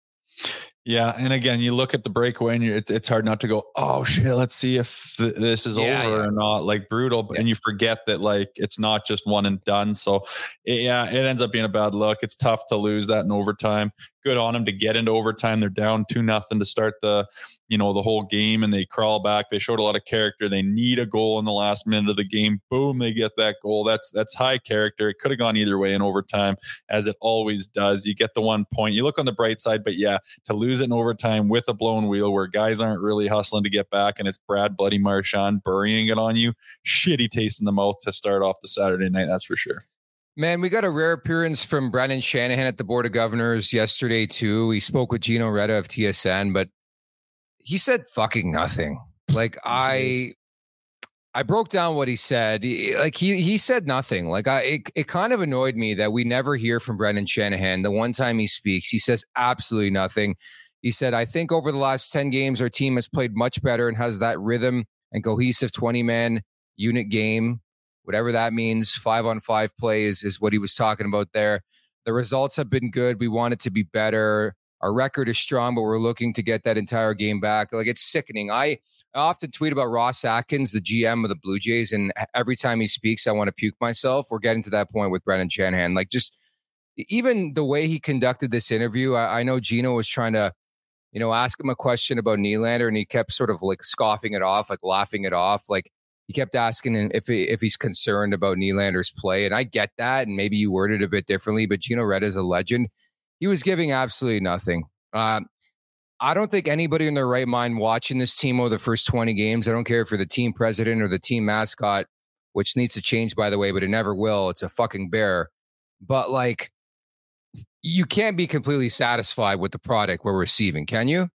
Yeah, and again, you look at the breakaway, and you, it, it's hard not to go, "Oh shit, let's see if th- this is
Yeah,
over
yeah.
or not." Like brutal,
Yeah.
and you forget that like it's not just one and done. So, it- yeah, it ends up being a bad look. It's tough to lose that in overtime. Good on them to get into overtime. They're down two nothing to start the, you know, the whole game, and they crawl back. They showed a lot of character. They need a goal in the last minute of the game. Boom, they get that goal. That's that's high character. It could have gone either way in overtime, as it always does. You get the one point. You look on the bright side, but yeah, to lose it in overtime with a blown wheel where guys aren't really hustling to get back and it's Brad Bloody Marchand burying it on you, shitty taste in the mouth to start off the Saturday night, that's for sure.
Man, we got a rare appearance from Brendan Shanahan at the Board of Governors yesterday too. We spoke with Gino Reda of TSN, but he said fucking nothing. Like I I broke down what he said. Like he he said nothing. Like I it, it kind of annoyed me that we never hear from Brendan Shanahan. The one time he speaks, he says absolutely nothing. He said, I think over the last 10 games, our team has played much better and has that rhythm and cohesive 20 man unit game whatever that means. Five on five plays is what he was talking about there. The results have been good. We want it to be better. Our record is strong, but we're looking to get that entire game back. Like it's sickening. I, I often tweet about Ross Atkins, the GM of the Blue Jays, and every time he speaks, I want to puke myself. We're getting to that point with Brendan Shanahan. Like just even the way he conducted this interview, I, I know Gino was trying to, you know, ask him a question about Nylander, and he kept sort of like scoffing it off, like laughing it off, like he kept asking him if he, if he's concerned about Nylander's play, and I get that, and maybe you worded it a bit differently. But Gino Red is a legend. he was giving absolutely nothing. Uh, I don't think anybody in their right mind watching this team over the first 20 games, I don't care if you're the team president or the team mascot, which needs to change, by the way, but it never will. It's a fucking bear. But like, you can't be completely satisfied with the product we're receiving, can you?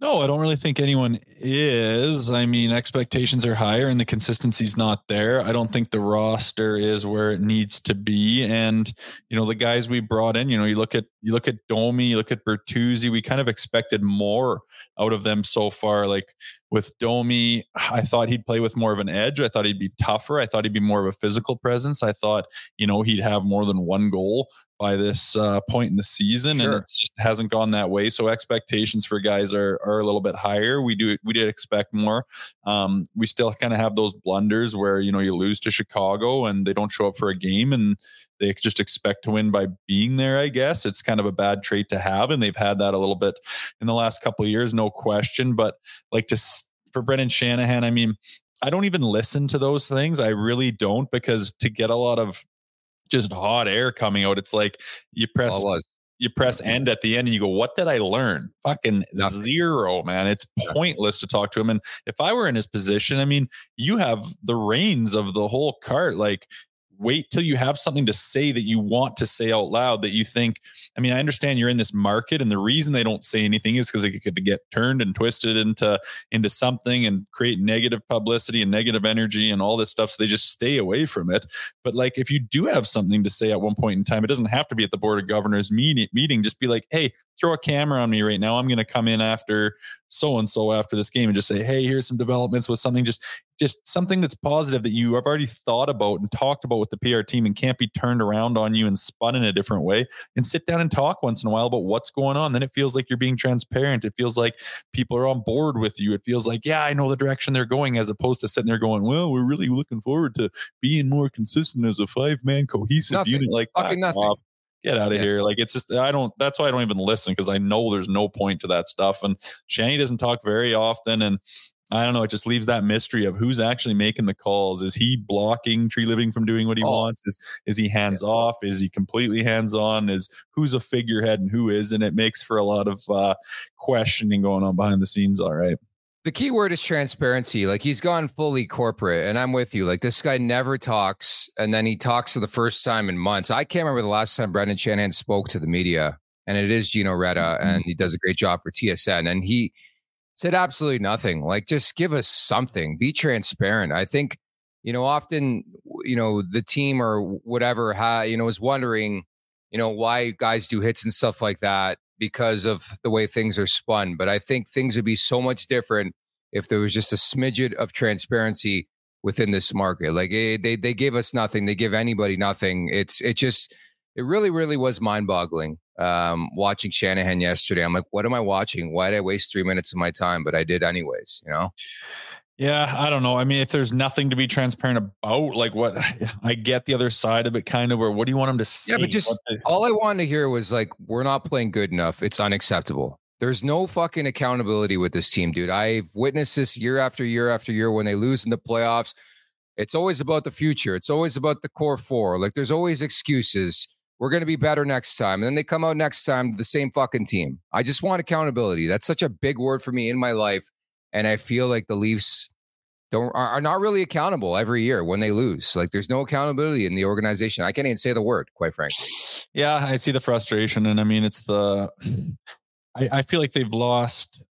No, I don't really think anyone is. I mean, expectations are higher and the consistency's not there. I don't think the roster is where it needs to be. And, you know, the guys we brought in, you know, you look at you look at Domi, you look at Bertuzzi, we kind of expected more out of them so far. Like with Domi, I thought he'd play with more of an edge. I thought he'd be tougher. I thought he'd be more of a physical presence. I thought, you know, he'd have more than one goal by this uh, point in the season, sure. and it just hasn't gone that way. So expectations for guys are are a little bit higher. We do we did expect more. Um, we still kind of have those blunders where you know you lose to Chicago and they don't show up for a game, and they just expect to win by being there. I guess it's kind of a bad trait to have, and they've had that a little bit in the last couple of years, no question. But like to for Brendan Shanahan, I mean, I don't even listen to those things. I really don't because to get a lot of just hot air coming out, it's like you press you press end at the end and you go, What did I learn? Fucking Nothing. zero, man. It's pointless to talk to him. And if I were in his position, I mean, you have the reins of the whole cart. Like wait till you have something to say that you want to say out loud that you think i mean i understand you're in this market and the reason they don't say anything is because it could get turned and twisted into into something and create negative publicity and negative energy and all this stuff so they just stay away from it. But like if you do have something to say at one point in time it doesn't have to be at the board of governors meeting meeting. Just be like hey throw a camera on me right now. I'm going to come in after so and so after this game and just say hey here's some developments with something just just something that's positive that you have already thought about and talked about with the PR team and can't be turned around on you and spun in a different way and sit down and talk once in a while about what's going on. Then it feels like you're being transparent. It feels like people are on board with you. It feels like, yeah, I know the direction they're going as opposed to sitting there going, well, we're really looking forward to being more consistent as a five man cohesive
nothing.
unit. Like,
fucking nothing.
Off get out of yeah. here. Like it's just I don't that's why I don't even listen because I know there's no point to that stuff. And Shanny doesn't talk very often. And I don't know. It just leaves that mystery of who's actually making the calls. Is he blocking Treliving from doing what he oh. wants? Is is he hands yeah. off? Is he completely hands on? Is who's a figurehead and who is? And it makes for a lot of uh, questioning going on behind the scenes. All right.
The key word is transparency. Like he's gone fully corporate, and I'm with you. Like this guy never talks, and then he talks for the first time in months. I can't remember the last time Brendan Shanahan spoke to the media, and it is Gino Reda, mm-hmm. and he does a great job for TSN. And he said absolutely nothing. Like, just give us something. Be transparent. I think, you know, often, you know, the team or whatever, ha, you know, is wondering, you know, why guys do hits and stuff like that because of the way things are spun. But I think things would be so much different if there was just a smidget of transparency within this market. Like eh, they they gave us nothing. They give anybody nothing. It's it just it really really was mind boggling um, watching Shanahan yesterday. I'm like, what am I watching? Why did I waste three minutes of my time? But I did anyways, you know?
Yeah, I don't know. I mean, if there's nothing to be transparent about, like what I get the other side of it, kind of where what do you want them to say?
Yeah, but just all I wanted to hear was like, we're not playing good enough. It's unacceptable. There's no fucking accountability with this team, dude. I've witnessed this year after year after year when they lose in the playoffs. It's always about the future. It's always about the core four. Like there's always excuses we're going to be better next time. And then they come out next time, the same fucking team. I just want accountability. That's such a big word for me in my life. And I feel like the Leafs don't are, are not really accountable every year when they lose. Like there's no accountability in the organization. I can't even say the word, quite frankly.
Yeah, I see the frustration. And I mean, it's the, I, I feel like they've lost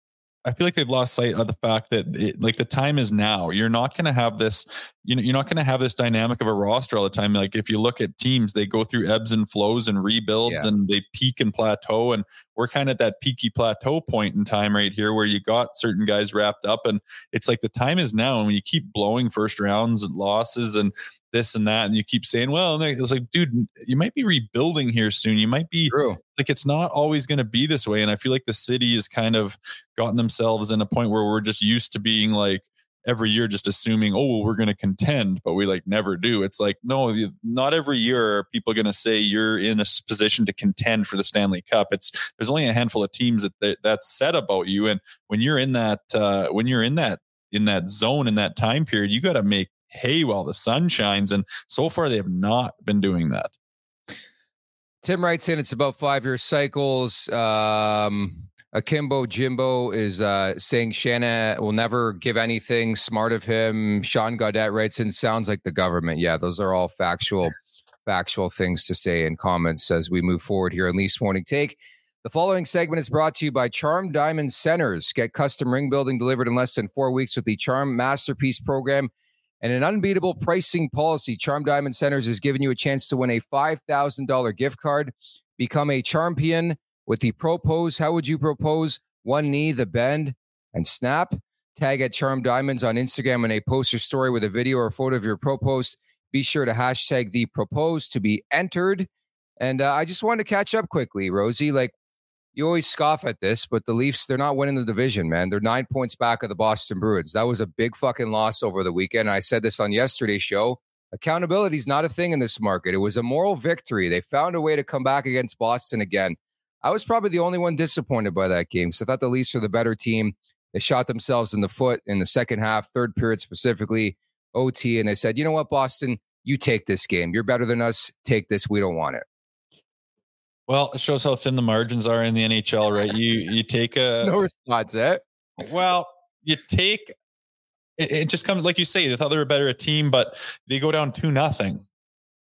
I feel like they've lost sight of the fact that it, like the time is now. You're not going to have this, you know, you're not going to have this dynamic of a roster all the time. Like if you look at teams, they go through ebbs and flows and rebuilds yeah. and they peak and plateau. And we're kind of at that peaky plateau point in time right here where you got certain guys wrapped up and it's like the time is now. And when you keep blowing first rounds and losses and this and that, and you keep saying, well, it's like, dude, you might be rebuilding here soon. You might be
True.
like, it's not always going to be this way. And I feel like the city has kind of gotten themselves in a point where we're just used to being like, every year just assuming oh well, we're going to contend but we like never do it's like no not every year are people going to say you're in a position to contend for the stanley cup it's there's only a handful of teams that, that that's said about you and when you're in that uh, when you're in that in that zone in that time period you got to make hay while the sun shines. And so far, they have not been doing that.
Tim writes in, it's about five year cycles. Um, Akimbo Jimbo is uh, saying Shanna will never give anything smart of him. Sean Gaudet writes in, sounds like the government. Yeah, those are all factual, factual things to say in comments as we move forward here on Leafs Morning Take. The following segment is brought to you by Charm Diamond Centers. Get custom ring building delivered in less than four weeks with the Charm Masterpiece Program and an unbeatable pricing policy. Charm Diamond Centers is giving you a chance to win a $5,000 gift card. Become a champion with the propose. How would you propose? One knee, the bend, and snap. Tag at Charm Diamonds on Instagram in a poster story with a video or photo of your propose. Be sure to hashtag the propose to be entered. And uh, I just wanted to catch up quickly, Rosie. Like you always scoff at this, but the Leafs, they're not winning the division, man. They're nine points back of the Boston Bruins. That was a big fucking loss over the weekend. I said this on yesterday's show. Accountability is not a thing in this market. It was a moral victory. They found a way to come back against Boston again. I was probably the only one disappointed by that game. So I thought the Leafs were the better team. They shot themselves in the foot in the second half, third period specifically, OT, and they said, you know what, Boston, you take this game. You're better than us. Take this. We don't want it.
Well, it shows how thin the margins are in the NHL, right? You you take a
no response, eh?
Well, you take it, it just comes like you say, they thought they were better a team, but they go down two nothing.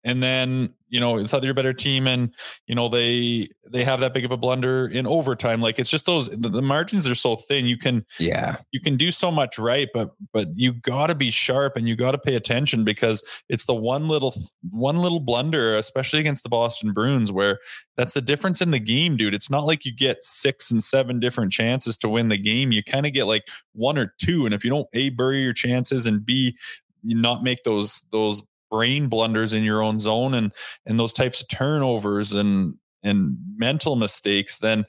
And then you know, it's a better team, and you know they they have that big of a blunder in overtime. Like it's just those the, the margins are so thin. You can
yeah
you can do so much right, but but you got to be sharp and you got to pay attention because it's the one little one little blunder, especially against the Boston Bruins, where that's the difference in the game, dude. It's not like you get six and seven different chances to win the game. You kind of get like one or two, and if you don't a bury your chances and b not make those those brain blunders in your own zone and and those types of turnovers and and mental mistakes then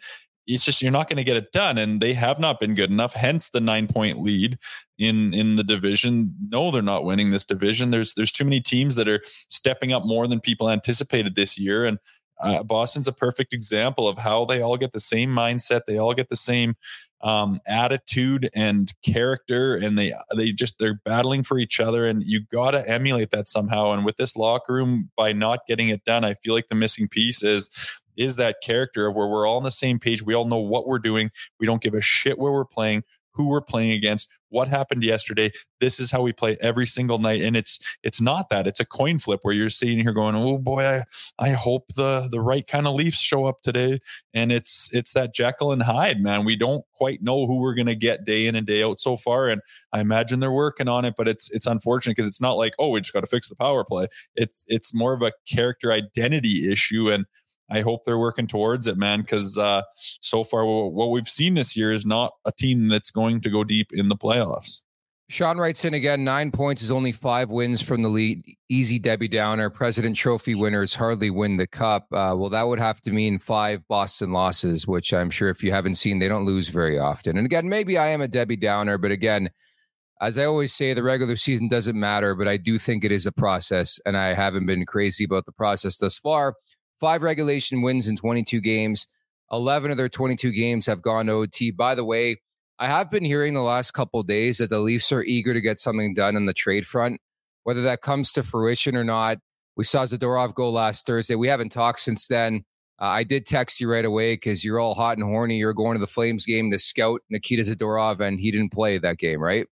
it's just you're not going to get it done and they have not been good enough hence the 9 point lead in in the division. No they're not winning this division. There's there's too many teams that are stepping up more than people anticipated this year and uh, Boston's a perfect example of how they all get the same mindset they all get the same um, attitude and character, and they they just they're battling for each other, and you got to emulate that somehow. And with this locker room, by not getting it done, I feel like the missing piece is is that character of where we're all on the same page. We all know what we're doing. We don't give a shit where we're playing who we're playing against, what happened yesterday. This is how we play every single night. And it's it's not that. It's a coin flip where you're sitting here going, Oh boy, I, I hope the the right kind of Leafs show up today. And it's it's that Jekyll and Hyde, man. We don't quite know who we're gonna get day in and day out so far. And I imagine they're working on it, but it's it's unfortunate because it's not like, oh, we just got to fix the power play. It's it's more of a character identity issue. And I hope they're working towards it, man. Because uh, so far, what we've seen this year is not a team that's going to go deep in the playoffs.
Sean writes in again nine points is only five wins from the lead. Easy Debbie Downer. President Trophy winners hardly win the cup. Uh, well, that would have to mean five Boston losses, which I'm sure if you haven't seen, they don't lose very often. And again, maybe I am a Debbie Downer, but again, as I always say, the regular season doesn't matter, but I do think it is a process, and I haven't been crazy about the process thus far five regulation wins in 22 games. 11 of their 22 games have gone OT. By the way, I have been hearing the last couple days that the Leafs are eager to get something done on the trade front, whether that comes to fruition or not. We saw Zadorov go last Thursday. We haven't talked since then. Uh, I did text you right away because you're all hot and horny. You're going to the Flames game to scout Nikita Zadorov, and he didn't play that game, right?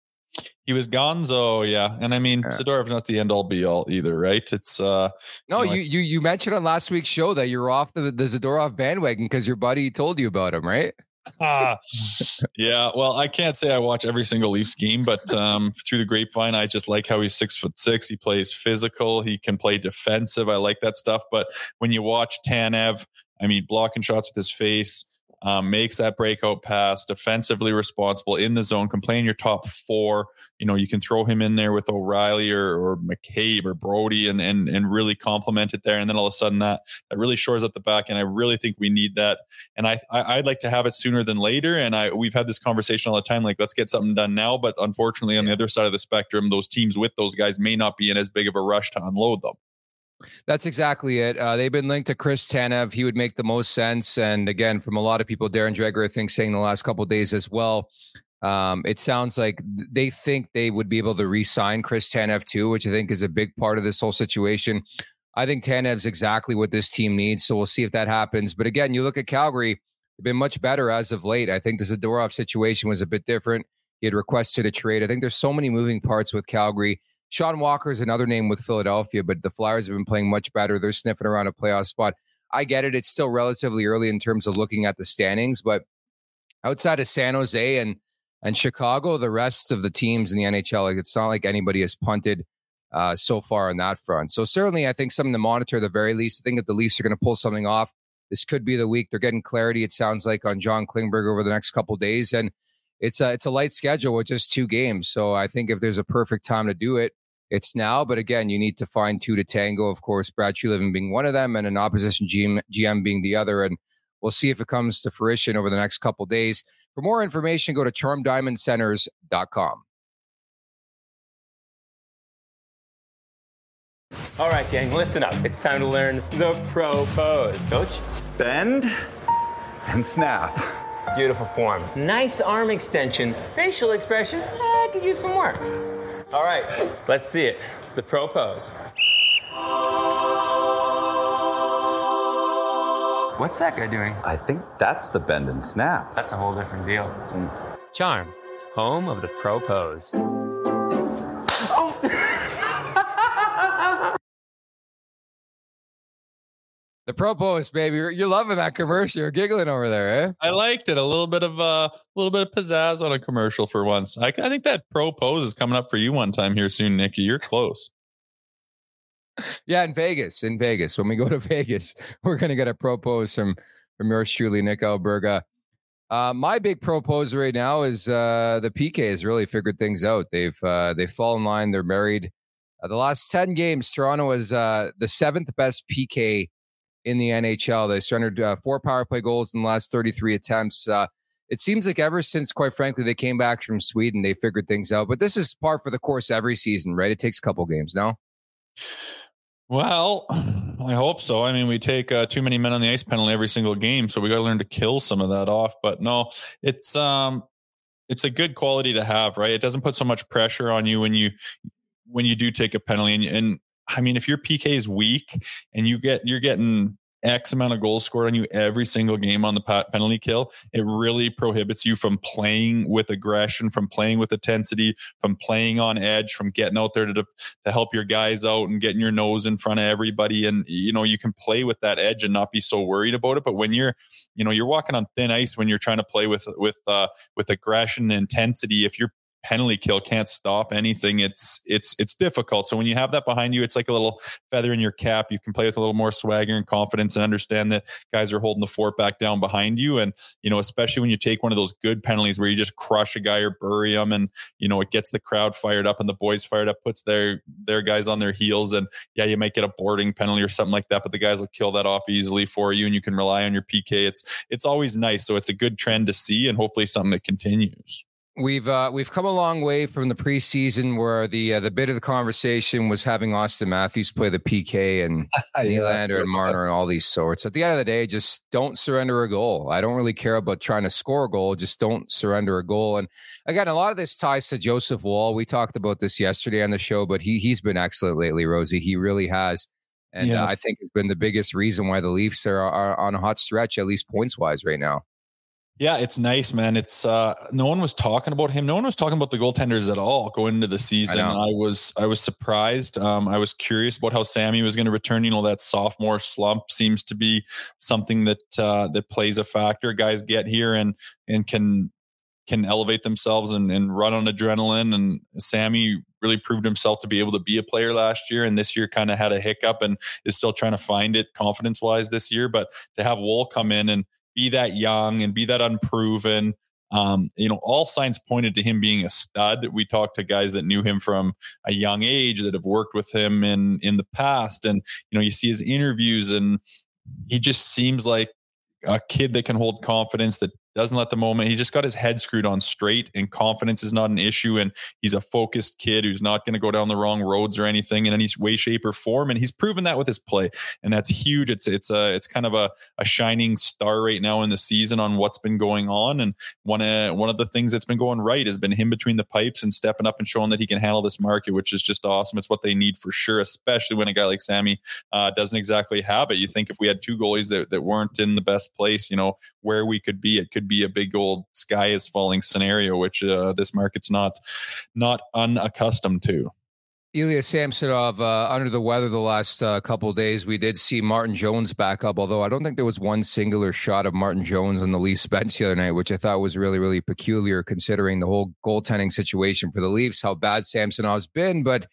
He was Gonzo, yeah. And I mean, yeah. Zadorov's not the end all be all either, right? It's uh
No, you know, you, you, you mentioned on last week's show that you're off the, the Zadorov bandwagon because your buddy told you about him, right?
ah, yeah. Well, I can't say I watch every single Leafs game, but um, through the grapevine, I just like how he's six foot six. He plays physical. He can play defensive. I like that stuff. But when you watch Tanev, I mean, blocking shots with his face, um, makes that breakout pass, defensively responsible in the zone, can play in your top four. You know, you can throw him in there with O'Reilly or, or McCabe or Brodie and, and and really complement it there. And then all of a sudden that that really shores up the back. And I really think we need that. And I, I would like to have it sooner than later. And I we've had this conversation all the time, like let's get something done now. But unfortunately, on the other side of the spectrum, those teams with those guys may not be in as big of a rush to unload them.
That's exactly it. Uh, they've been linked to Chris Tanev. He would make the most sense. And again, from a lot of people, Darren Dreger, I think, saying the last couple days as well. Um, it sounds like they think they would be able to re-sign Chris Tanev too, which I think is a big part of this whole situation. I think Tanev's exactly what this team needs. So we'll see if that happens. But again, you look at Calgary, they've been much better as of late. I think the Zadorov situation was a bit different. He had requested a trade. I think there's so many moving parts with Calgary. Sean Walker is another name with Philadelphia, but the Flyers have been playing much better. They're sniffing around a playoff spot. I get it. It's still relatively early in terms of looking at the standings, but outside of San Jose and and Chicago, the rest of the teams in the NHL, like it's not like anybody has punted uh, so far on that front. So certainly, I think something to monitor at the very least. I think if the Leafs are going to pull something off, this could be the week. They're getting clarity. It sounds like on John Klingberg over the next couple days, and it's a it's a light schedule with just two games. So I think if there's a perfect time to do it, it's now. But again, you need to find two to tango. Of course, Brad Treliving being one of them, and an opposition GM, GM being the other. And we'll see if it comes to fruition over the next couple days. For more information, go to charmdiamondcenters.com.
All right, gang, listen up. It's time to learn the pro pose. Coach?
Bend and snap.
Beautiful form. Nice arm extension. Facial expression. I could use some work. All right, let's see it. The pro pose. What's that guy doing?
I think that's the bend and snap.
That's a whole different deal. Charm, home of the pro pose.
The pro pose, baby. You're, loving that commercial. You're giggling over there, eh?
I liked it. A little bit of uh, a little bit of pizzazz on a commercial for once. I, I think that pro pose is coming up for you one time here soon, Nikki. You're close.
Yeah, in Vegas. In Vegas. When we go to Vegas, we're gonna get a propose from from yours truly, Nick Alberga. Uh, my big propose right now is uh, the PK has really figured things out. They've uh, they fall in line. They're married. Uh, the last ten games, Toronto was uh, the seventh best PK in the NHL. They surrendered uh, four power play goals in the last 33 attempts. Uh, it seems like ever since, quite frankly, they came back from Sweden, they figured things out. But this is par for the course every season, right? It takes a couple games now.
Well, I hope so. I mean, we take uh, too many men on the ice penalty every single game, so we got to learn to kill some of that off. But no, it's um, it's a good quality to have, right? It doesn't put so much pressure on you when you when you do take a penalty, and, and I mean, if your PK is weak and you get you're getting X amount of goals scored on you every single game on the penalty kill, it really prohibits you from playing with aggression, from playing with intensity, from playing on edge, from getting out there to, to help your guys out and getting your nose in front of everybody. And, you know, you can play with that edge and not be so worried about it. But when you're, you know, you're walking on thin ice when you're trying to play with, with, uh, with aggression and intensity, if you're penalty kill can't stop anything. It's it's it's difficult. So when you have that behind you it's like a little feather in your cap. You can play with a little more swagger and confidence and understand that guys are holding the fort back down behind you. And you know especially when you take one of those good penalties where you just crush a guy or bury him and you know it gets the crowd fired up and the boys fired up puts their their guys on their heels and yeah you might get a boarding penalty or something like that but the guys will kill that off easily for you and you can rely on your PK it's it's always nice. So it's a good trend to see and hopefully something that continues
We've uh, we've come a long way from the preseason where the uh, the bit of the conversation was having Auston Matthews play the PK and yeah, Nylander and Marner and all these sorts. At the end of the day, just don't surrender a goal. I don't really care about trying to score a goal. Just don't surrender a goal. And again, a lot of this ties to Joseph Woll. We talked about this yesterday on the show, but he he's been excellent lately, Rosie. He really has. And yes. uh, I think has been the biggest reason why the Leafs are, are on a hot stretch, at least points wise, right now.
Yeah, it's nice, man. It's uh no one was talking about him. No one was talking about the goaltenders at all going into the season. I, I was I was surprised. Um I was curious about how Sammy was going to return. You know, that sophomore slump seems to be something that uh that plays a factor. Guys get here and and can can elevate themselves and, and run on adrenaline. And Sammy really proved himself to be able to be a player last year. And this year kind of had a hiccup and is still trying to find it confidence wise this year. But to have Woll come in and be that young and be that unproven. Um, you know, all signs pointed to him being a stud. We talked to guys that knew him from a young age that have worked with him in in the past, and you know, you see his interviews, and he just seems like a kid that can hold confidence that doesn't let the moment. He's just got his head screwed on straight, and confidence is not an issue. And he's a focused kid who's not going to go down the wrong roads or anything in any way, shape, or form. And he's proven that with his play, and that's huge. It's it's a it's kind of a, a shining star right now in the season on what's been going on. And one of one of the things that's been going right has been him between the pipes and stepping up and showing that he can handle this market, which is just awesome. It's what they need for sure, especially when a guy like Sammy uh, doesn't exactly have it. You think if we had two goalies that, that weren't in the best place, you know, where we could be, it could be a big old sky is falling scenario, which uh, this market's not not unaccustomed to.
Ilya Samsonov uh, under the weather the last uh, couple days. We did see Martin Jones back up, although I don't think there was one singular shot of Martin Jones on the Leafs bench the other night, which I thought was really, really peculiar considering the whole goaltending situation for the Leafs, how bad Samsonov's been. But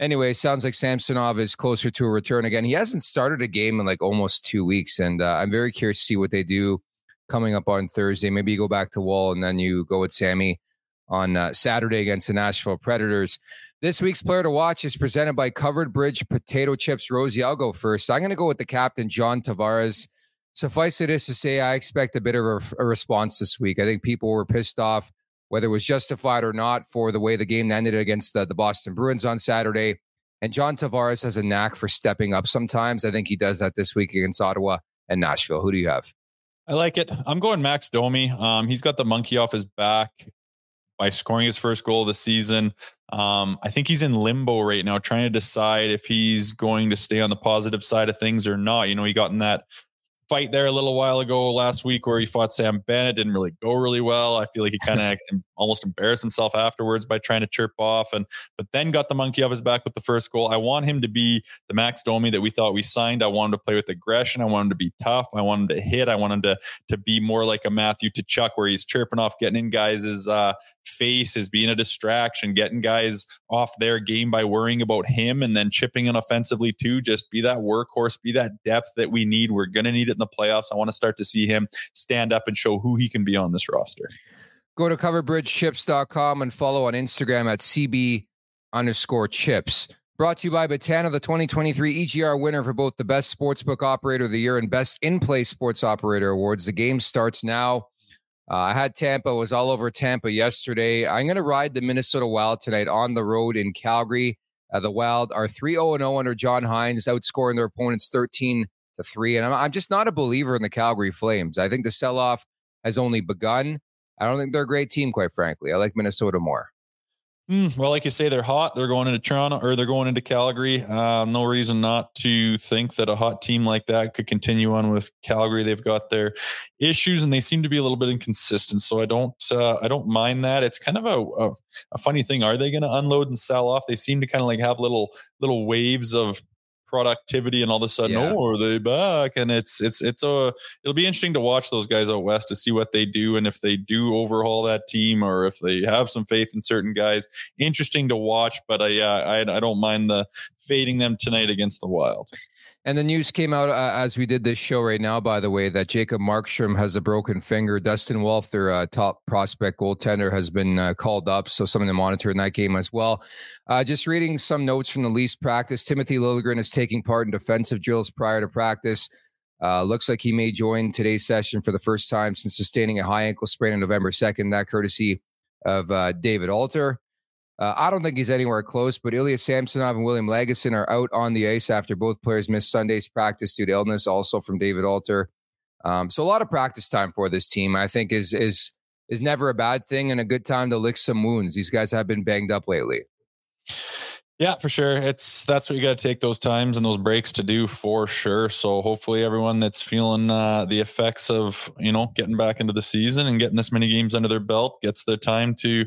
anyway, sounds like Samsonov is closer to a return again. He hasn't started a game in like almost two weeks, and uh, I'm very curious to see what they do coming up on Thursday. Maybe you go back to Woll and then you go with Sammy on uh, Saturday against the Nashville Predators. This week's player to watch is presented by Covered Bridge Potato Chips. Rosie, I'll go first. I'm going to go with the captain, John Tavares. Suffice it is to say, I expect a bit of a, a response this week. I think people were pissed off, whether it was justified or not, for the way the game ended against the, the Boston Bruins on Saturday. And John Tavares has a knack for stepping up sometimes. I think he does that this week against Ottawa and Nashville. Who do you have?
I like it. I'm going Max Domi. Um, he's got the monkey off his back by scoring his first goal of the season. Um, I think he's in limbo right now, trying to decide if he's going to stay on the positive side of things or not. You know, he got in that fight there a little while ago last week where he fought Sam Bennett. Didn't really go really well. I feel like he kind of almost embarrassed himself afterwards by trying to chirp off and but then got the monkey off his back with the first goal. I want him to be the Max Domi that we thought we signed. I want him to play with aggression. I want him to be tough. I want him to hit. I want him to to be more like a Matthew Tkachuk where he's chirping off, getting in guys' uh, face, is being a distraction, getting guys off their game by worrying about him and then chipping in offensively too. Just be that workhorse, be that depth that we need. We're gonna need it in the playoffs. I want to start to see him stand up and show who he can be on this roster.
Go to coverbridgechips.com and follow on Instagram at CB underscore chips. Brought to you by Betano, the 2023 EGR winner for both the Best Sportsbook Operator of the Year and Best In Play Sports Operator Awards. The game starts now. Uh, I had Tampa, was all over Tampa yesterday. I'm going to ride the Minnesota Wild tonight on the road in Calgary. Uh, the Wild are 3 0 0 under John Hynes, outscoring their opponents 13 to 3. And I'm, I'm just not a believer in the Calgary Flames. I think the sell off has only begun. I don't think they're a great team, quite frankly. I like Minnesota more.
Mm, well, like you say, they're hot. They're going into Toronto or they're going into Calgary. Uh, no reason not to think that a hot team like that could continue on with Calgary. They've got their issues and they seem to be a little bit inconsistent. So I don't, uh, I don't mind that. It's kind of a, a, a funny thing. Are they going to unload and sell off? They seem to kind of like have little, little waves of productivity and all of a sudden yeah. oh are they back? And it's it's it's a it'll be interesting to watch those guys out west to see what they do and if they do overhaul that team or if they have some faith in certain guys. Interesting to watch but I, yeah I, I don't mind the fading them tonight against the wild
and the news came out uh, as we did this show right now, by the way, that Jacob Markstrom has a broken finger. Dustin Wolf, their uh, top prospect goaltender, has been uh, called up. So something to monitor in that game as well. Uh, just reading some notes from the Leafs practice. Timothy Liljegren is taking part in defensive drills prior to practice. Uh, looks like he may join today's session for the first time since sustaining a high ankle sprain on November 2nd. That courtesy of uh, David Alter. Uh, I don't think he's anywhere close, but Ilya Samsonov and William Lagesson are out on the ice after both players missed Sunday's practice due to illness, also from David Alter. Um, so a lot of practice time for this team, I think, is is is never a bad thing and a good time to lick some wounds. These guys have been banged up lately.
Yeah, for sure. It's that's what you got to take those times and those breaks to do for sure. So hopefully everyone that's feeling uh, the effects of you know getting back into the season and getting this many games under their belt gets their time to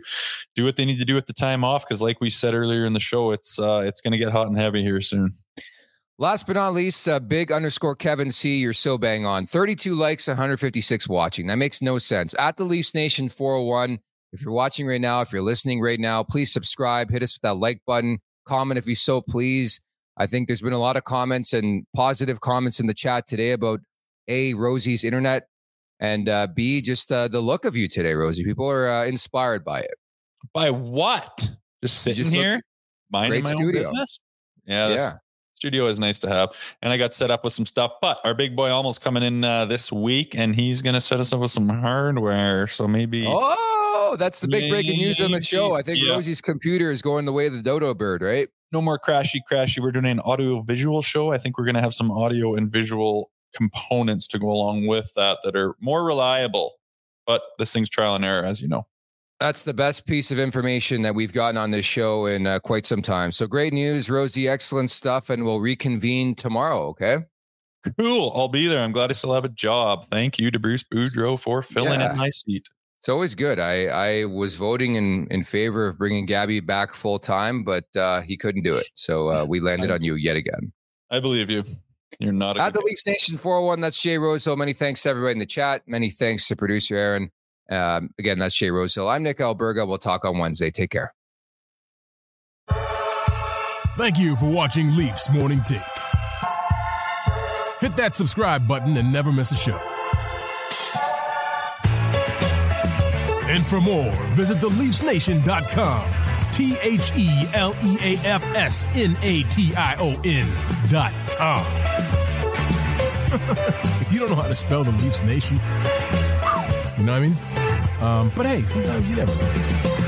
do what they need to do with the time off. Because like we said earlier in the show, it's uh, it's going to get hot and heavy here soon.
Last but not least, uh, big underscore Kevin C. You're so bang on. 32 likes, 156 watching. That makes no sense. At the Leafs Nation 401. If you're watching right now, if you're listening right now, please subscribe. Hit us with that like button comment if you so please. I think there's been a lot of comments and positive comments in the chat today about A, Rosie's internet, and uh, B, just uh, the look of you today, Rosie. People are uh, inspired by it.
By what? Just sitting just here, minding my studio. own business. Yeah, yeah. studio is nice to have. And I got set up with some stuff. But our big boy almost coming in uh, this week, and he's going to set us up with some hardware. So maybe.
Oh, that's the big breaking news on the show. I think
Yeah.
Rosie's computer is going the way of the dodo bird, right?
no more crashy crashy. We're doing an audio visual show. I think we're going to have some audio and visual components to go along with that that are more reliable. But this thing's trial and error, as you know.
That's the best piece of information that we've gotten on this show in uh, quite some time. So great news, Rosie. Excellent stuff. And we'll reconvene tomorrow. Okay.
Cool. I'll be there. I'm glad I still have a job. Thank you to Bruce Boudreau for filling
Yeah.
in my seat.
It's always good. I, I was voting in, in favor of bringing Gabby back full time, but uh, he couldn't do it. So uh, we landed on you yet again.
I believe you. You're not a
At the
good-
Leafs Nation 401, that's Jay Rosehill. Many thanks to everybody in the chat. Many thanks to producer Aaron. Um, again, that's Jay Rosehill. I'm Nick Alberga. We'll talk on Wednesday. Take care.
Thank you for watching Leafs Morning Take. Hit that subscribe button and never miss a show. And for more, visit theleafsnation.com. T H E L E A F S N A T I O N dot com. if you don't know how to spell the Leafs Nation, you know what I mean? Um, but hey, sometimes you never know.